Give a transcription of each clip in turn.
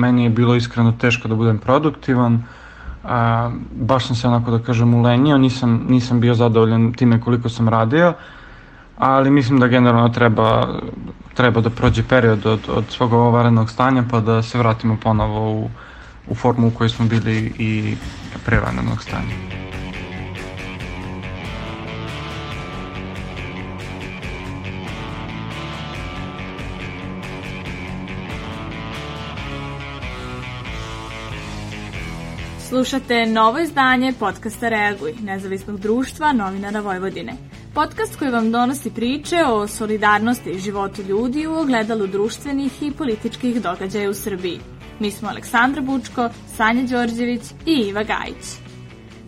meni je bilo iskreno teško da budem produktivan, a, baš sam se onako da kažem ulenio, nisam, nisam bio zadovoljan time koliko sam radio, ali mislim da generalno treba, treba da prođe period od, od svog ovarenog stanja pa da se vratimo ponovo u, u formu u kojoj smo bili i pre vanrednog stanja. Slušate novo izdanje podcasta Reaguj, nezavisnog društva novinara Vojvodine. Podcast koji vam donosi priče o solidarnosti i životu ljudi u ogledalu društvenih i političkih događaja u Srbiji. Mi smo Aleksandra Bučko, Sanja Đorđević i Iva Gajić.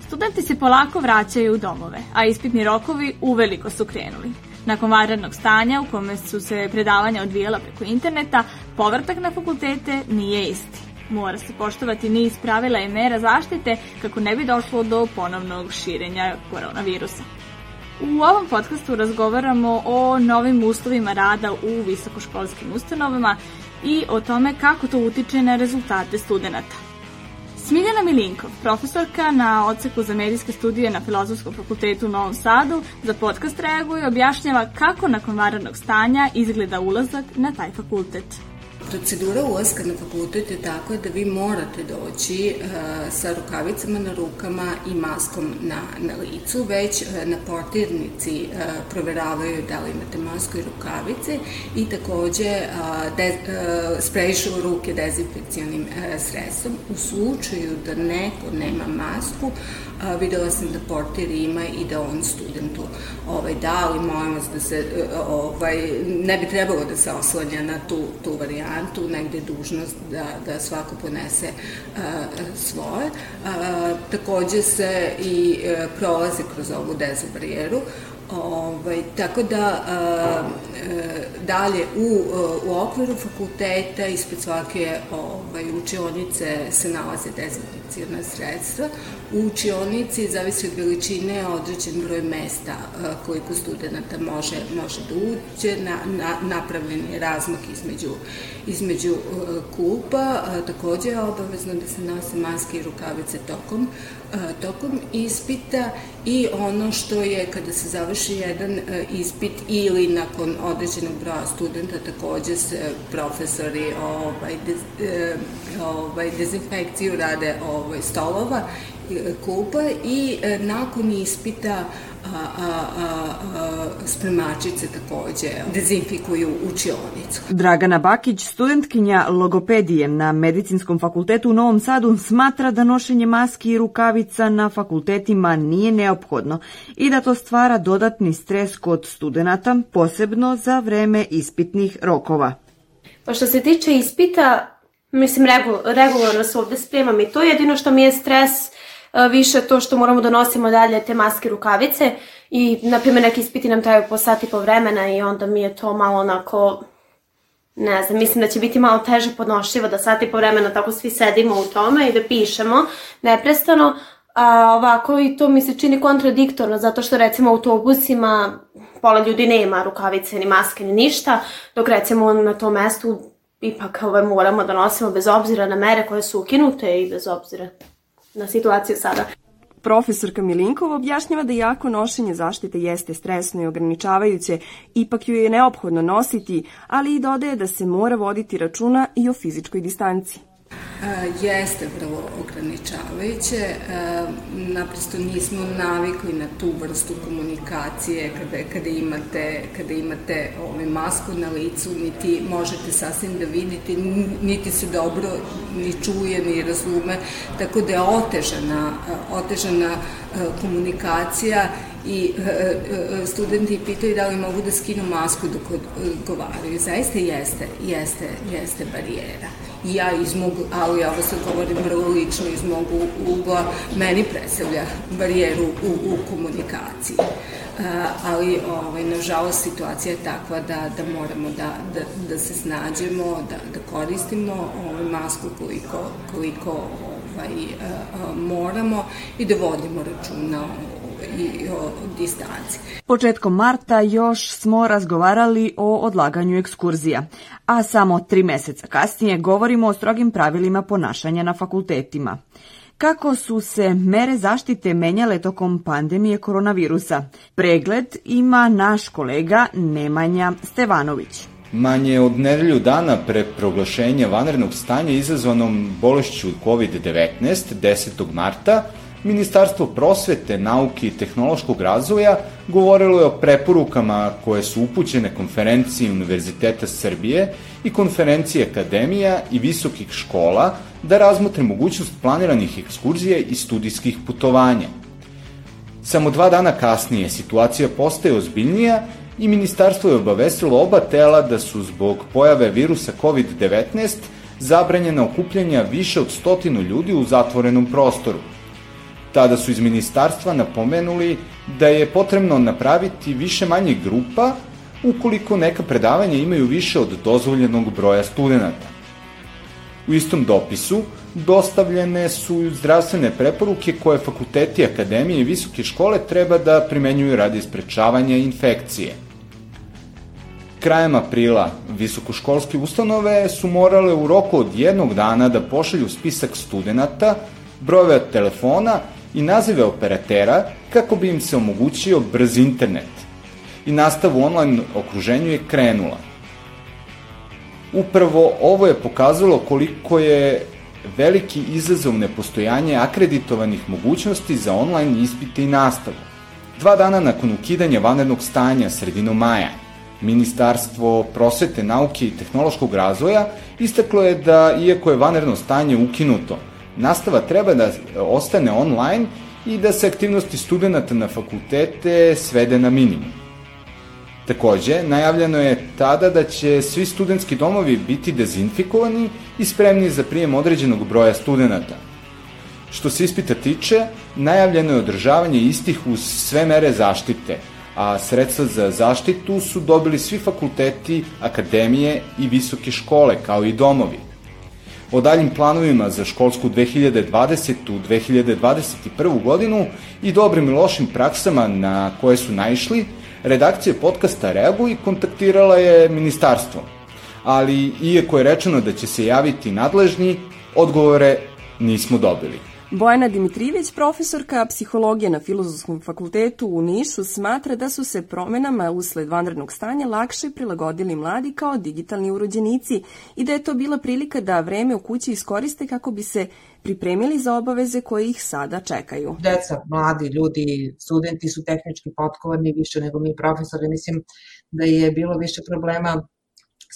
Studenti se polako vraćaju u domove, a ispitni rokovi uveliko su krenuli. Nakon vanrednog stanja u kome su se predavanja odvijela preko interneta, povrtak na fakultete nije isti. Mora se poštovati niz pravila i mera zaštite kako ne bi došlo do ponovnog širenja koronavirusa. U ovom podcastu razgovaramo o novim uslovima rada u visokoškolskim ustanovama i o tome kako to utiče na rezultate studenta. Smiljana Milinkov, profesorka na odseku za medijske studije na Filozofskom fakultetu u Novom Sadu, za podcast reaguje i objašnjava kako nakon vanrednog stanja izgleda ulazak na taj fakultet. Procedura ulazka na fakultet je tako da vi morate doći uh, sa rukavicama na rukama i maskom na, na licu, već uh, na portirnici uh, proveravaju da li imate masku i rukavice i takođe de, sprejišu ruke dezinfekcionim sredstvom. U slučaju da neko nema masku, videla sam da portir ima i da on studentu ovaj, da, ali molim vas da se, ovaj, ne bi trebalo da se oslanja na tu, tu varijantu, negde je dužnost da, da svako ponese a, svoje. A, takođe se i e, prolazi kroz ovu dezobarijeru, Ovaj, tako da a, dalje u, u okviru fakulteta ispred svake ovaj, učionice se nalaze dezinfekcijona sredstva. U učionici zavisi od veličine određen broj mesta koliko studenta može, može da uđe, na, na, napravljen je razmak između, između a, kupa, a, takođe je obavezno da se nose maske i rukavice tokom, tokom ispita i ono što je kada se završi jedan ispit ili nakon određenog broja studenta takođe se profesori ovaj, e, ovaj, dezinfekciju rade ovaj, stolova, klupa i e, nakon ispita a, a, a, a, spremačice takođe dezinfikuju učionicu. Dragana Bakić, studentkinja logopedije na Medicinskom fakultetu u Novom Sadu, smatra da nošenje maski i rukavica na fakultetima nije neophodno i da to stvara dodatni stres kod studenta, posebno za vreme ispitnih rokova. Pa što se tiče ispita, mislim, regularno se ovde spremam i to je jedino što mi je stres više to što moramo da nosimo dalje te maske rukavice i, na primjer, neki ispiti nam traju po sati po vremena i onda mi je to malo onako, ne znam, mislim da će biti malo teže podnošljivo da sati po vremena tako svi sedimo u tome i da pišemo neprestano, a ovako i to mi se čini kontradiktorno zato što recimo u autobusima pola ljudi nema rukavice ni maske ni ništa, dok recimo na tom mestu ipak ovaj, moramo da nosimo bez obzira na mere koje su ukinute i bez obzira na situaciju sada. Profesorka Milinkova objašnjava da jako nošenje zaštite jeste stresno i ograničavajuće, ipak ju je neophodno nositi, ali i dodaje da se mora voditi računa i o fizičkoj distanci. E, jeste vrlo ograničavajuće. E, naprosto nismo navikli na tu vrstu komunikacije kada, kada imate, kada imate ovaj, masku na licu, niti možete sasvim da vidite, niti se dobro ni čuje, ni razume, tako da je otežana, otežana e, komunikacija i studenti pitaju da li mogu da skinu masku dok odgovaraju. Zaista jeste, jeste, jeste barijera ja iz mog, ali ja ovo sad govorim vrlo lično iz mog ugla, meni predstavlja barijeru u, u komunikaciji. Uh, ali ovaj, nažalost situacija je takva da, da moramo da, da, da se snađemo, da, da koristimo ovaj, masku koliko, koliko ovaj, uh, moramo i da vodimo računa o i o distanci. Početkom marta još smo razgovarali o odlaganju ekskurzija, a samo tri meseca kasnije govorimo o strogim pravilima ponašanja na fakultetima. Kako su se mere zaštite menjale tokom pandemije koronavirusa? Pregled ima naš kolega Nemanja Stevanović. Manje od nedelju dana pre proglašenja vanrednog stanja izazvanom bolešću COVID-19, 10. marta, Ministarstvo prosvete, nauke i tehnološkog razvoja govorilo je o preporukama koje su upućene konferenciji Univerziteta Srbije i konferenciji akademija i visokih škola da razmotre mogućnost planiranih ekskurzija i studijskih putovanja. Samo dva dana kasnije situacija postaje ozbiljnija i ministarstvo je obavestilo oba tela da su zbog pojave virusa COVID-19 zabranjena okupljanja više od stotinu ljudi u zatvorenom prostoru. Tada su iz ministarstva napomenuli da je potrebno napraviti više manjih grupa ukoliko neka predavanja imaju više od dozvoljenog broja studenta. U istom dopisu dostavljene su zdravstvene preporuke koje fakulteti, akademije i visoke škole treba da primenjuju radi sprečavanja infekcije. Krajem aprila visokoškolske ustanove su morale u roku od jednog dana da pošalju spisak studenta, brojeve telefona i nazive operatera kako bi im se omogućio brz internet. I nastav u online okruženju je krenula. Upravo ovo je pokazalo koliko je veliki izazov nepostojanje akreditovanih mogućnosti za online ispite i nastavu. Dva dana nakon ukidanja vanrednog stanja sredinom maja, Ministarstvo prosvete, nauke i tehnološkog razvoja istaklo je da, iako je vanredno stanje ukinuto, nastava treba da ostane online i da se aktivnosti studenta na fakultete svede na minimum. Takođe, najavljeno je tada da će svi studentski domovi biti dezinfikovani i spremni za prijem određenog broja studenta. Što se ispita tiče, najavljeno je održavanje istih uz sve mere zaštite, a sredstva za zaštitu su dobili svi fakulteti, akademije i visoke škole, kao i domovi. O daljim planovima za školsku 2020-2021. godinu i dobrim i lošim praksama na koje su naišli, redakcija podcasta Reaguj i kontaktirala je ministarstvo. Ali, iako je rečeno da će se javiti nadležni, odgovore nismo dobili. Bojana Dimitrijević, profesorka psihologije na Filozofskom fakultetu u Nišu, smatra da su se promenama usled vanrednog stanja lakše prilagodili mladi kao digitalni urođenici i da je to bila prilika da vreme u kući iskoriste kako bi se pripremili za obaveze koje ih sada čekaju. Deca, mladi ljudi, studenti su tehnički potkovani više nego mi profesori. Mislim da je bilo više problema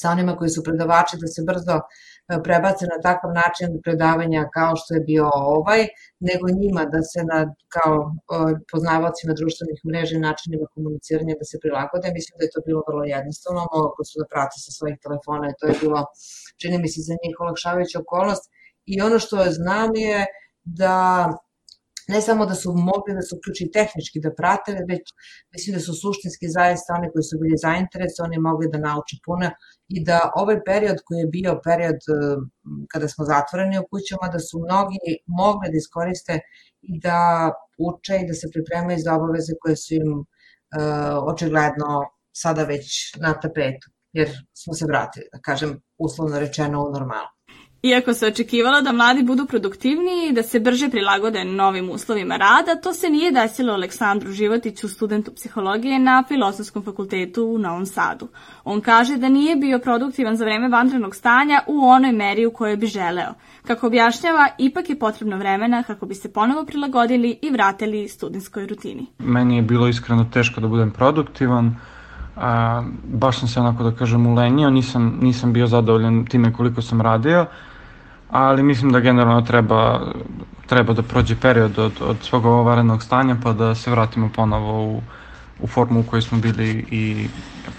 sa onima koji su predavači da se brzo prebace na takav način predavanja kao što je bio ovaj, nego njima da se na, kao poznavalcima društvenih mreža i načinima komuniciranja da se prilagode. Mislim da je to bilo vrlo jednostavno, mogu su da prate sa svojih telefona i to je bilo, čini mi se, za njih olakšavajuća okolnost. I ono što znam je da ne samo da su mogli da se uključi tehnički da prate, već mislim da su suštinski zaista oni koji su bili zainteresovani mogli da nauče puno i da ovaj period koji je bio period eh, kada smo zatvoreni u kućama, da su mnogi mogli da iskoriste i da uče i da se pripremaju za obaveze koje su im uh, očigledno sada već na tapetu, jer smo se vratili, da kažem, uslovno rečeno u normalu. Iako se očekivalo da mladi budu produktivniji i da se brže prilagode novim uslovima rada, to se nije desilo Aleksandru Životiću, studentu psihologije na Filosofskom fakultetu u Novom Sadu. On kaže da nije bio produktivan za vreme vanrednog stanja u onoj meri u kojoj bi želeo. Kako objašnjava, ipak je potrebno vremena kako bi se ponovo prilagodili i vratili studentskoj rutini. Meni je bilo iskreno teško da budem produktivan, a, baš sam se onako da kažem ulenio, nisam, nisam bio zadovoljan time koliko sam radio, ali mislim da generalno treba, treba da prođe period od, od svog ovarenog stanja pa da se vratimo ponovo u, u formu u kojoj smo bili i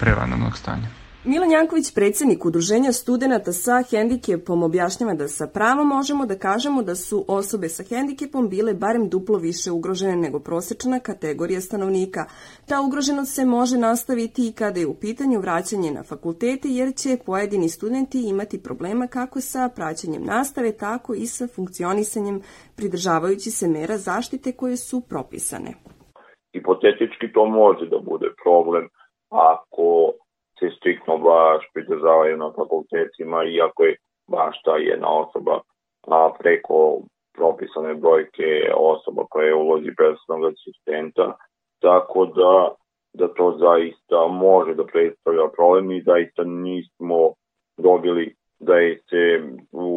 pre vanrednog stanja. Milan Janković, predsednik Udruženja studenta sa hendikepom, objašnjava da sa pravom možemo da kažemo da su osobe sa hendikepom bile barem duplo više ugrožene nego prosečna kategorija stanovnika. Ta ugroženost se može nastaviti i kada je u pitanju vraćanje na fakultete, jer će pojedini studenti imati problema kako sa praćenjem nastave, tako i sa funkcionisanjem pridržavajući se mera zaštite koje su propisane. hipotetički to može da bude problem ako se striktno baš pridržavaju na fakultetima i ako je baš ta jedna osoba a, preko propisane brojke osoba koja je ulozi personalnog asistenta, tako da, da to zaista može da predstavlja problem i zaista nismo dobili da je se u,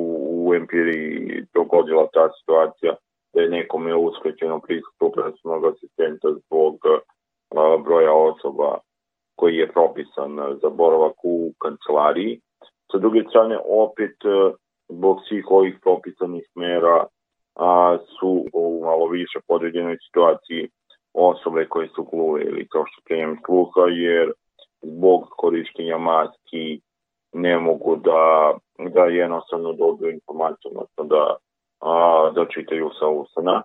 u empiriji dogodila ta situacija da je nekome uskrećeno pristup personalnog asistenta zbog a, broja osoba koji je propisan za boravak u kancelariji. Sa druge strane, opet zbog svih ovih propisanih mera a, su u malo više podređenoj situaciji osobe koje su gluve ili kao što krenem sluha, jer zbog korištenja maski ne mogu da, da jednostavno dobiju informaciju, odnosno da, a, da čitaju sa usana.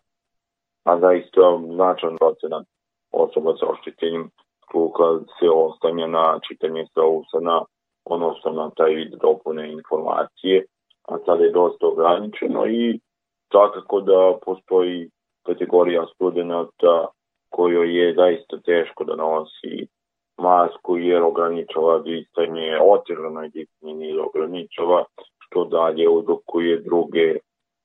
A zaista značan procenat osoba sa oštećenjem sluha se ostanje na čitanje sa usana, odnosno na taj vid dopune informacije, a sada je dosta ograničeno i svakako da postoji kategorija studenta kojoj je zaista teško da nosi masku jer ograničava disanje, otežano je disanje nije ograničava, što dalje uzrokuje druge,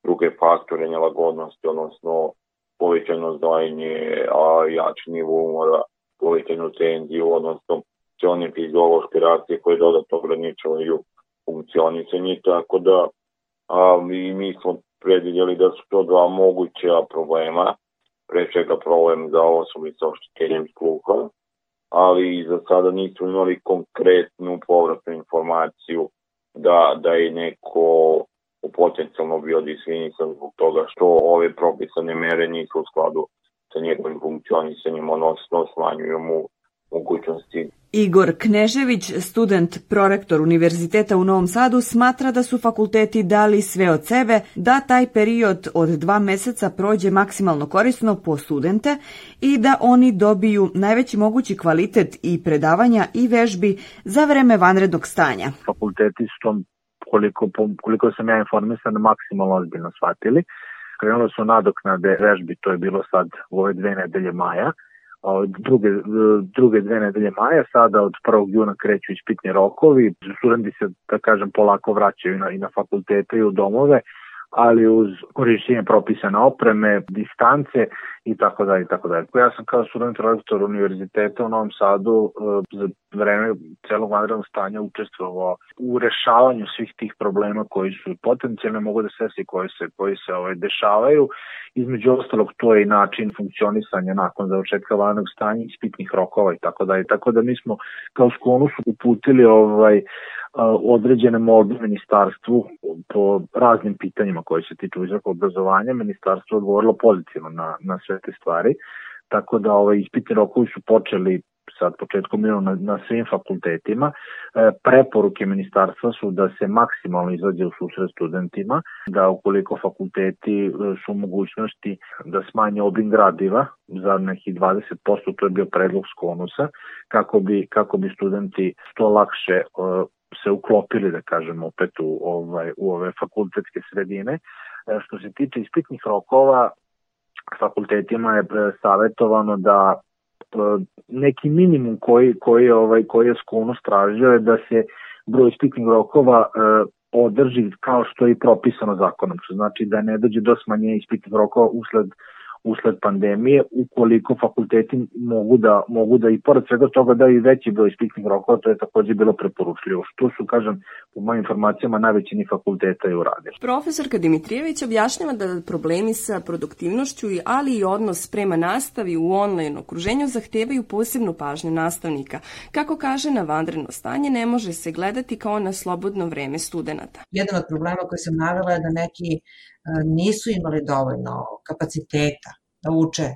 druge faktore nelagodnosti, odnosno povećano zdajanje, a jači nivo umora, povećanu tenziju, odnosno sve one fiziološke reakcije koje dodatno ograničavaju funkcionisanje, tako da a, mi, smo predvidjeli da su to dva moguća problema, pre svega problem za osobi sa oštećenjem sluha, ali za sada nismo imali konkretnu povratnu informaciju da, da je neko potencijalno bio disfinisan zbog toga što ove propisane mere nisu u skladu sa njegovim funkcionisanjem, odnosno smanjuju mu mogućnosti Igor Knežević, student prorektor Univerziteta u Novom Sadu, smatra da su fakulteti dali sve od sebe da taj period od dva meseca prođe maksimalno korisno po studente i da oni dobiju najveći mogući kvalitet i predavanja i vežbi za vreme vanrednog stanja. Fakulteti su tom, koliko, koliko sam ja informisan, maksimalno ozbiljno shvatili. Krenulo su nadoknade vežbi, to je bilo sad u ove dve nedelje maja, druge, druge dve nedelje maja, sada od 1. juna kreću ispitni rokovi, studenti se, da kažem, polako vraćaju na, i na fakultete i u domove, ali uz korišćenje propisane opreme, distance i tako dalje i tako dalje. Ja sam kao student rektor univerziteta u Novom Sadu e, za vreme celog vanrednog stanja učestvovao u rešavanju svih tih problema koji su potencijalne, mogu da se i koji se, koji se ovaj, dešavaju. Između ostalog, to je i način funkcionisanja nakon završetka vanrednog stanja, ispitnih rokova i tako dalje. Tako da mi smo kao sklonu su uputili ovaj, određene molbe ministarstvu po raznim pitanjima koje se tiču visokog obrazovanja. Ministarstvo odgovorilo pozitivno na, na sve te stvari, tako da ovaj, ispitni rokovi su počeli sad početkom juna na, na svim fakultetima. E, preporuke ministarstva su da se maksimalno izađe u susret studentima, da ukoliko fakulteti e, su mogućnosti da smanje obim gradiva za nekih 20%, to je bio predlog skonusa, kako bi, kako bi studenti što lakše e, se uklopili, da kažem, opet u, ovaj, u ove fakultetske sredine. E, što se tiče ispitnih rokova, fakultetima je e, savjetovano da e, neki minimum koji, koji, ovaj, koji je skonu stražio je da se broj ispitnih rokova održi kao što je propisano zakonom, što znači da ne dođe do smanjenja ispitnih rokova usled usled pandemije, ukoliko fakulteti mogu da, mogu da i pored svega toga da i veći broj ispitnih rokova, to je takođe bilo preporučljivo. Što su, kažem, po mojim informacijama, najvećini fakulteta je uradili. Profesorka Dimitrijević objašnjava da problemi sa produktivnošću, ali i odnos prema nastavi u online okruženju zahtevaju posebnu pažnju nastavnika. Kako kaže, na vanredno stanje ne može se gledati kao na slobodno vreme studenta. Jedan od problema koji sam navela je da neki nisu imali dovoljno kapaciteta da uče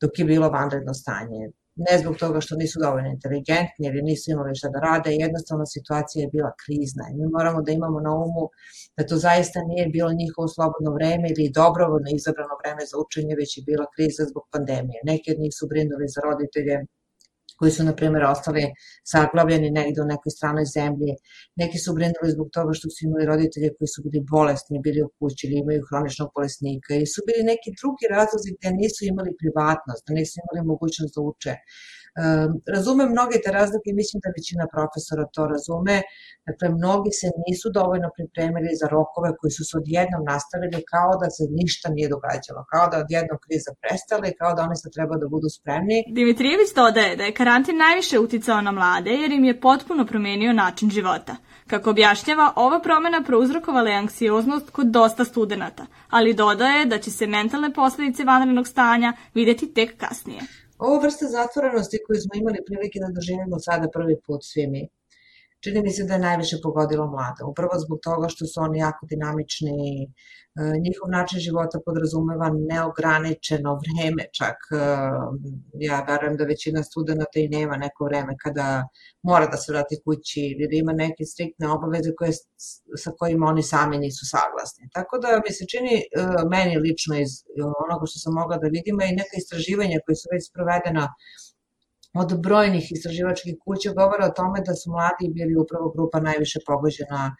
dok je bilo vanredno stanje. Ne zbog toga što nisu dovoljno inteligentni ili nisu imali šta da rade, jednostavno situacija je bila krizna i mi moramo da imamo na umu da to zaista nije bilo njihovo slobodno vreme ili dobrovoljno izabrano vreme za učenje, već je bila kriza zbog pandemije. Neki od njih su brinuli za roditelje koji su, na primjer, ostali saglavljeni negde u nekoj stranoj zemlji. Neki su brinuli zbog toga što su imali roditelje koji su bili bolesni, bili u kući ili imaju hroničnog bolesnika i su bili neki drugi razlozi gde nisu imali privatnost, da nisu imali mogućnost da uče. Razumem mnoge te razlike i mislim da većina profesora to razume. Dakle, mnogi se nisu dovoljno pripremili za rokove koji su se odjednom nastavili kao da se ništa nije događalo, kao da odjednom kriza prestala i kao da oni sad treba da budu spremni. Dimitrijević dodaje da je karantin najviše uticao na mlade jer im je potpuno promenio način života. Kako objašnjava, ova promena prouzrokovala je anksioznost kod dosta studenta, ali dodaje da će se mentalne posledice vanrednog stanja videti tek kasnije. Ovo vrsta zatvorenosti koju smo imali prilike da doživimo sada prvi put svi mi, čini mi se da je najviše pogodilo mlade. Upravo zbog toga što su oni jako dinamični, e, njihov način života podrazumeva neograničeno vreme, čak e, ja verujem da većina studenta i nema neko vreme kada mora da se vrati kući ili da ima neke striktne obaveze koje, sa kojima oni sami nisu saglasni. Tako da mi se čini e, meni lično iz onoga što sam mogla da vidim i neka istraživanja koje su već sprovedena od brojnih istraživačkih kuća govore o tome da su mladi bili upravo grupa najviše pogođena e,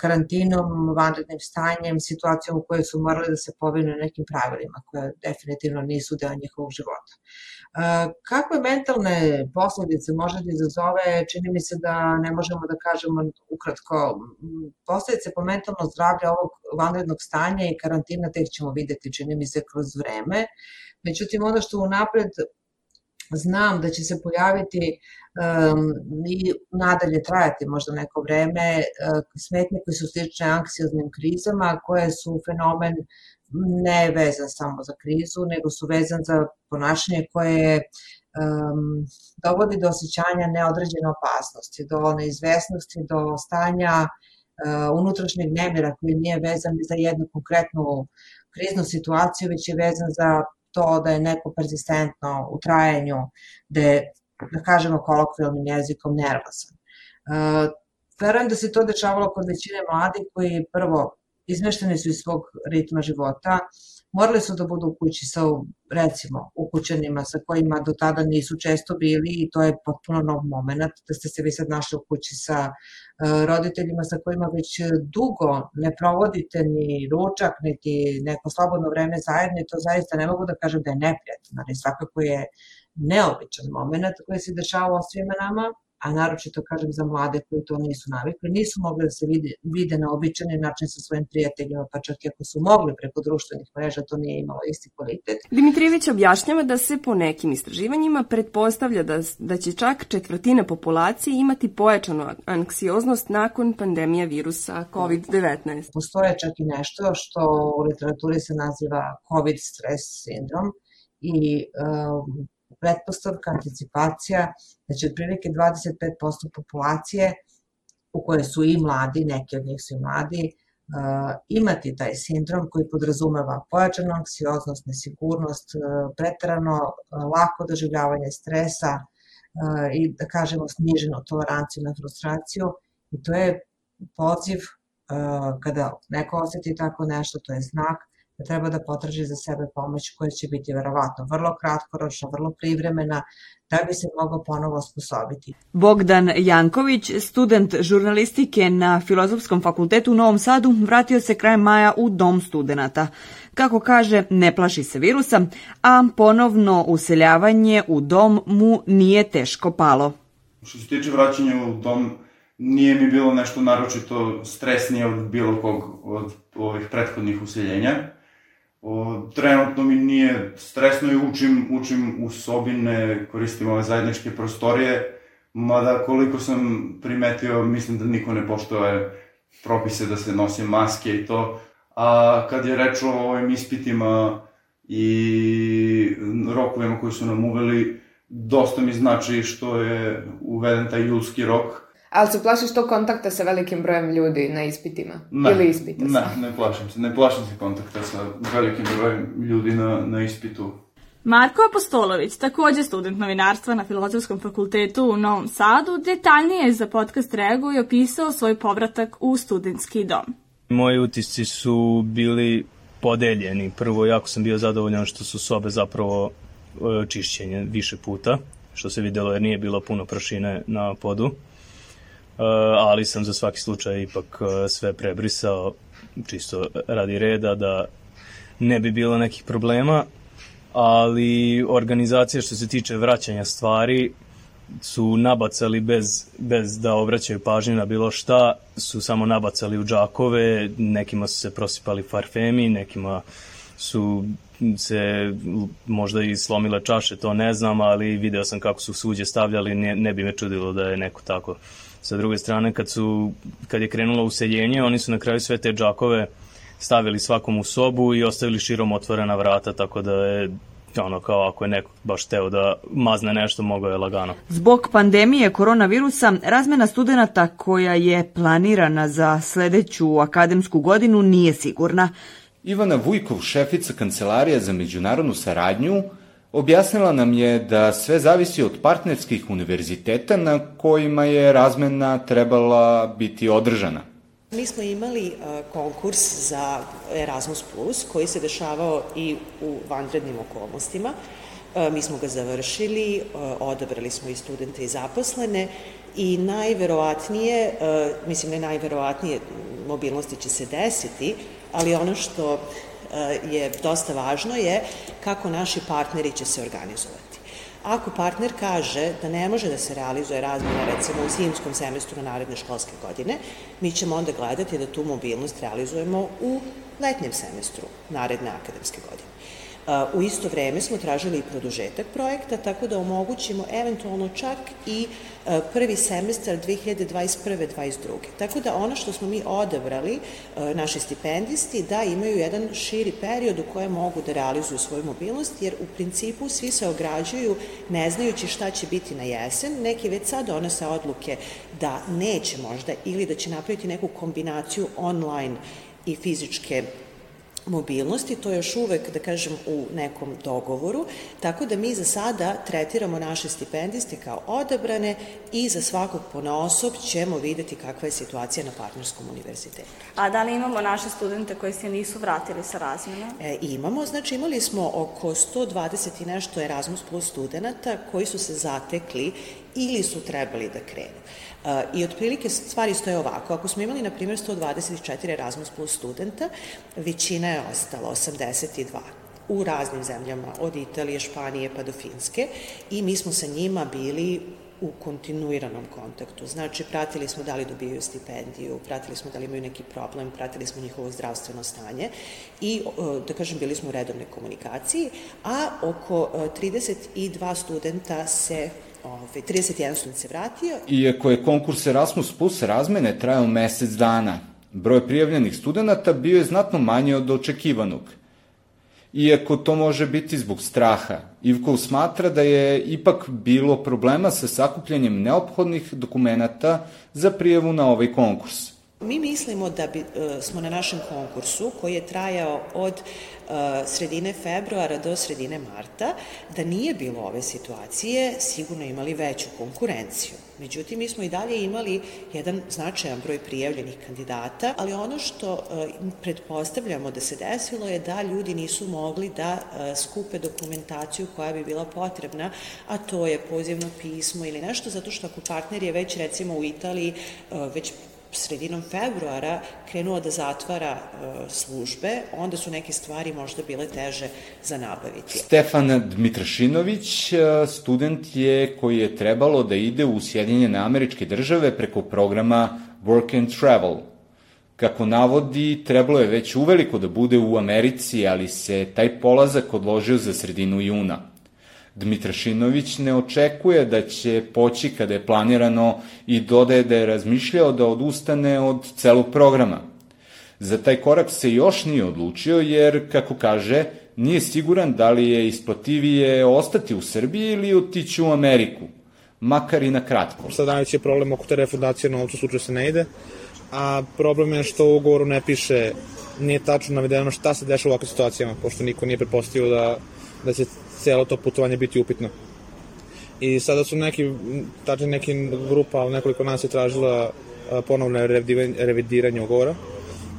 karantinom, vanrednim stanjem, situacijom u kojoj su morali da se povinu nekim pravilima koje definitivno nisu deo njihovog života. E, kakve mentalne posledice može da izazove, čini mi se da ne možemo da kažemo ukratko. Posledice po mentalno zdravlje ovog vanrednog stanja i karantina tek ćemo videti, čini mi se, kroz vreme. Međutim, ono što unapred znam da će se pojaviti um, i nadalje trajati možda neko vreme uh, smetnje koje su slične anksioznim krizama, koje su fenomen ne vezan samo za krizu, nego su vezan za ponašanje koje um, dovodi do osjećanja neodređene opasnosti, do neizvesnosti, do stanja uh, unutrašnjeg nemira koji nije vezan za jednu konkretnu kriznu situaciju, već je vezan za to da je neko persistentno u trajanju, da je, da kažemo kolokvijalnim jezikom, nervosan. Uh, verujem da se to dešavalo kod većine mladih koji prvo izmešteni su iz svog ritma života, morali su da budu u kući sa, recimo, ukućenima sa kojima do tada nisu često bili i to je potpuno nov moment, da ste se vi sad našli u kući sa uh, roditeljima sa kojima već dugo ne provodite ni ručak, niti neko slobodno vreme zajedno i to zaista ne mogu da kažem da je neprijatno, ali svakako je neobičan moment koji se dešava svima nama, a naročito kažem za mlade koji to nisu navikli, nisu mogli da se vide, vide na običani način sa svojim prijateljima, pa čak i ako su mogli preko društvenih mreža, to nije imalo isti kvalitet. Dimitrijević objašnjava da se po nekim istraživanjima pretpostavlja da, da će čak četvrtina populacije imati pojačanu anksioznost nakon pandemija virusa COVID-19. Postoje čak i nešto što u literaturi se naziva COVID stress sindrom i um, pretpostavka, anticipacija, da će otprilike 25% populacije u kojoj su i mladi, neki od njih su i mladi, imati taj sindrom koji podrazumeva pojačanu anksioznost, nesigurnost, pretarano uh, lako doživljavanje stresa i da kažemo sniženu toleranciju na frustraciju. I to je poziv kada neko oseti tako nešto, to je znak da treba da potraži za sebe pomoć koja će biti verovatno vrlo kratkoročna, vrlo privremena, da bi se mogao ponovo osposobiti. Bogdan Janković, student žurnalistike na Filozofskom fakultetu u Novom Sadu, vratio se krajem maja u dom studenta. Kako kaže, ne plaši se virusa, a ponovno useljavanje u dom mu nije teško palo. Što se tiče vraćanja u dom, nije mi bilo nešto naročito stresnije od bilo kog od ovih prethodnih useljenja O, trenutno mi nije stresno i učim, učim u sobi, ne koristim ove zajedničke prostorije, mada koliko sam primetio, mislim da niko ne poštove propise da se nosi maske i to. A kad je reč o ovim ispitima i rokovima koji su nam uveli, dosta mi znači što je uveden taj julski rok, Ali se plašiš to kontakta sa velikim brojem ljudi na ispitima? Ne, Ili ispita ne, ne plašim se. Ne plašim se kontakta sa velikim brojem ljudi na, na ispitu. Marko Apostolović, takođe student novinarstva na Filozofskom fakultetu u Novom Sadu, detaljnije za podcast Regu i opisao svoj povratak u studentski dom. Moji utisci su bili podeljeni. Prvo, jako sam bio zadovoljan što su sobe zapravo e, čišćenje više puta, što se videlo jer nije bilo puno prašine na podu. Uh, ali sam za svaki slučaj ipak uh, sve prebrisao čisto radi reda da ne bi bilo nekih problema, ali organizacija što se tiče vraćanja stvari su nabacali bez, bez da obraćaju pažnju na bilo šta, su samo nabacali u džakove, nekima su se prosipali farfemi, nekima su se možda i slomile čaše, to ne znam, ali video sam kako su suđe stavljali, ne, ne bi me čudilo da je neko tako. Sa druge strane, kad, su, kad je krenulo useljenje, oni su na kraju sve te džakove stavili svakom u sobu i ostavili širom otvorena vrata, tako da je ono kao ako je neko baš teo da mazne nešto, mogao je lagano. Zbog pandemije koronavirusa, razmena studenta koja je planirana za sledeću akademsku godinu nije sigurna. Ivana Vujkov, šefica Kancelarija za međunarodnu saradnju, objasnila nam je da sve zavisi od partnerskih univerziteta na kojima je razmena trebala biti održana. Mi smo imali konkurs za Erasmus Plus koji se dešavao i u vanrednim okolnostima. Mi smo ga završili, odabrali smo i studente i zaposlene i najverovatnije, mislim ne najverovatnije, mobilnosti će se desiti, ali ono što je dosta važno je kako naši partneri će se organizovati. Ako partner kaže da ne može da se realizuje razmena recimo u zimskom semestru naredne školske godine, mi ćemo onda gledati da tu mobilnost realizujemo u letnjem semestru naredne akademske godine. U isto vreme smo tražili i produžetak projekta, tako da omogućimo eventualno čak i prvi semestar 2021-2022. Tako da ono što smo mi odabrali, naši stipendisti, da imaju jedan širi period u kojem mogu da realizuju svoju mobilnost, jer u principu svi se ograđuju ne znajući šta će biti na jesen. Neki već sad donose odluke da neće možda ili da će napraviti neku kombinaciju online i fizičke mobilnosti, to je još uvek, da kažem, u nekom dogovoru, tako da mi za sada tretiramo naše stipendiste kao odabrane i za svakog ponaosob ćemo videti kakva je situacija na partnerskom univerzitetu. A da li imamo naše studente koji se nisu vratili sa razmjena? E, imamo, znači imali smo oko 120 i nešto Erasmus Plus studenta koji su se zatekli ili su trebali da krenu. I otprilike stvari stoje ovako. Ako smo imali, na primjer, 124 Erasmus plus studenta, većina je ostala, 82 u raznim zemljama, od Italije, Španije pa do Finske i mi smo sa njima bili u kontinuiranom kontaktu. Znači, pratili smo da li dobijaju stipendiju, pratili smo da li imaju neki problem, pratili smo njihovo zdravstveno stanje i, da kažem, bili smo u redovnoj komunikaciji, a oko 32 studenta se Ove, 31 student se vratio. Iako je konkurs Erasmus Plus razmene trajao mesec dana, broj prijavljenih studenta bio je znatno manje od očekivanog. Iako to može biti zbog straha, Ivkov smatra da je ipak bilo problema sa sakupljanjem neophodnih dokumenta za prijavu na ovaj konkurs. Mi mislimo da bi, e, smo na našem konkursu, koji je trajao od e, sredine februara do sredine marta, da nije bilo ove situacije, sigurno imali veću konkurenciju. Međutim, mi smo i dalje imali jedan značajan broj prijavljenih kandidata, ali ono što e, pretpostavljamo da se desilo je da ljudi nisu mogli da skupe dokumentaciju koja bi bila potrebna, a to je pozivno pismo ili nešto, zato što ako partner je već recimo u Italiji već sredinom februara krenuo da zatvara e, službe, onda su neke stvari možda bile teže za nabaviti. Stefan Dmitrašinović, e, student je koji je trebalo da ide u Sjedinjene američke države preko programa Work and Travel. Kako navodi, trebalo je već uveliko da bude u Americi, ali se taj polazak odložio za sredinu juna. Dmitrašinović ne očekuje da će poći kada je planirano i dodaje da je razmišljao da odustane od celog programa. Za taj korak se još nije odlučio jer, kako kaže, nije siguran da li je isplativije ostati u Srbiji ili otići u Ameriku, makar i na kratko. Sad najveći je problem oko te refundacije novca u slučaju se ne ide, a problem je što u ugovoru ne piše, nije tačno navedeno šta se dešava u ovakvim situacijama, pošto niko nije prepostavio da, da će celo to putovanje biti upitno. I sada su neki, tačno neki grupa, nekoliko nas je tražila ponovno revidiranje ugovora,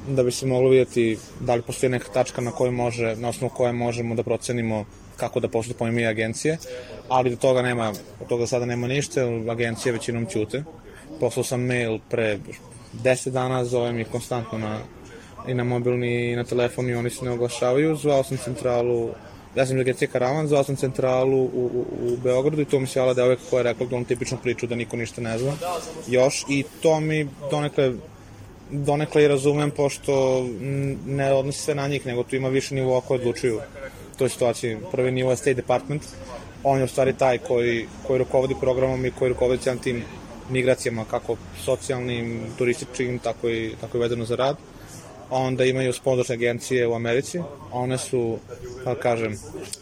da bi se moglo vidjeti da li postoji neka tačka na kojoj može, na osnovu koje možemo da procenimo kako da postupamo i agencije, ali do toga nema, od toga sada nema ništa, agencije većinom ćute. Poslao sam mail pre 10 dana, zovem ih konstantno na, i na mobilni i na telefon i oni se ne oglašavaju. Zvao sam centralu, ja sam iz agencije Karavan, zvao sam centralu u, u, u Beogradu i to mi se jala devojka koja je rekla on tipičnu priču da niko ništa ne zna još i to mi donekle donekle i razumem pošto ne odnosi se na njih, nego tu ima više nivoa koje odlučuju u toj situaciji. Prvi nivo je State Department, on je u stvari taj koji, koji rukovodi programom i koji rukovodi cijelim tim migracijama, kako socijalnim, turističkim, tako i, tako i vezano za rad. Onda imaju sponsorske agencije u Americi. One su, pa kažem,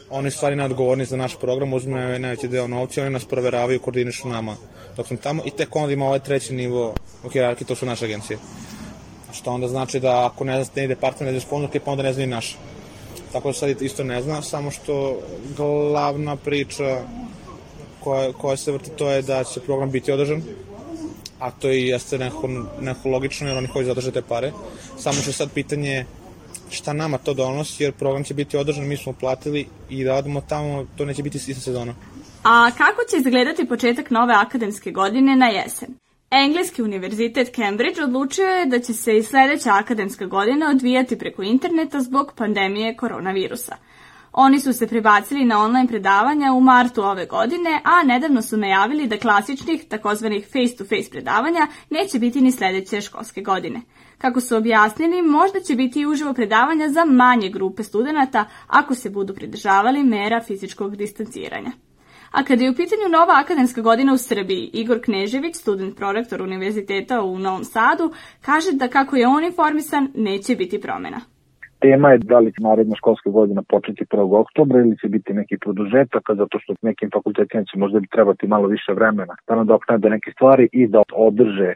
oni stvari neodgovorni za naš program, uzme najveći deo novca, oni nas proveravaju, koordinišu nama dok sam tamo i tek onda ima ovaj treći nivo u hierarhiji, to su naše agencije. Što onda znači da ako ne zna ne ide partner, ne zna sponzor, pa onda ne zna i naš. Tako da sad isto ne zna, samo što glavna priča koja, koja se vrti to je da će program biti održan, a to i jeste neko, neko logično jer oni hoće zadržati te pare. Samo što sad pitanje šta nama to donosi, jer program će biti održan, mi smo platili i da odemo tamo, to neće biti ista sezona. A kako će izgledati početak nove akademske godine na jesen? Engleski univerzitet Cambridge odlučio je da će se i sledeća akademska godina odvijati preko interneta zbog pandemije koronavirusa. Oni su se prebacili na online predavanja u martu ove godine, a nedavno su najavili da klasičnih, takozvanih face-to-face predavanja neće biti ni sledeće školske godine. Kako su objasnili, možda će biti i uživo predavanja za manje grupe studenta ako se budu pridržavali mera fizičkog distanciranja. A kada je u pitanju nova akademska godina u Srbiji, Igor Knežević, student prorektor Univerziteta u Novom Sadu, kaže da kako je on informisan, neće biti promena. Tema je da li će naredna školska godina početi 1. oktobra ili će biti neki produžetak, zato što nekim fakultetima će možda bi trebati malo više vremena da nadoknade neke stvari i da održe e,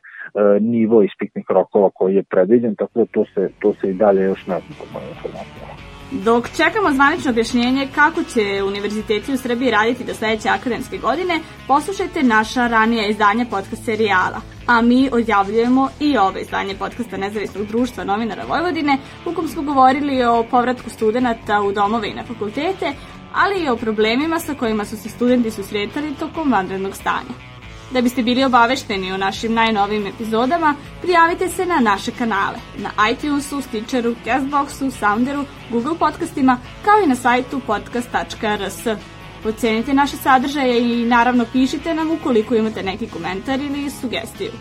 nivo ispitnih rokova koji je predviđen, tako da to se, to se i dalje još ne zna informacijama. Dok čekamo zvanično objašnjenje kako će univerziteti u Srbiji raditi do sledeće akademske godine, poslušajte naša ranija izdanja podcast serijala. A mi odjavljujemo i ovo izdanje podcasta Nezavisnog društva novinara Vojvodine, u kom smo govorili o povratku studenta u domove i na fakultete, ali i o problemima sa kojima su se studenti susretali tokom vanrednog stanja. Da biste bili obavešteni o našim najnovijim epizodama, prijavite se na naše kanale, na iTunesu, Stitcheru, Castboxu, Sounderu, Google podcastima, kao i na sajtu podcast.rs. Ocenite naše sadržaje i naravno pišite nam ukoliko imate neki komentar ili sugestiju.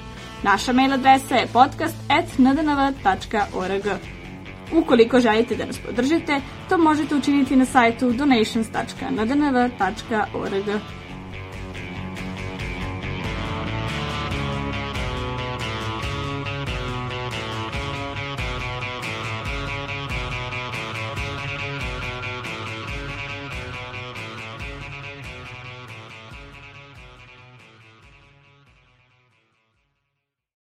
Naša mail adresa je podcast.ndnv.org. Ukoliko želite da nas podržite, to možete učiniti na sajtu donations.ndnv.org.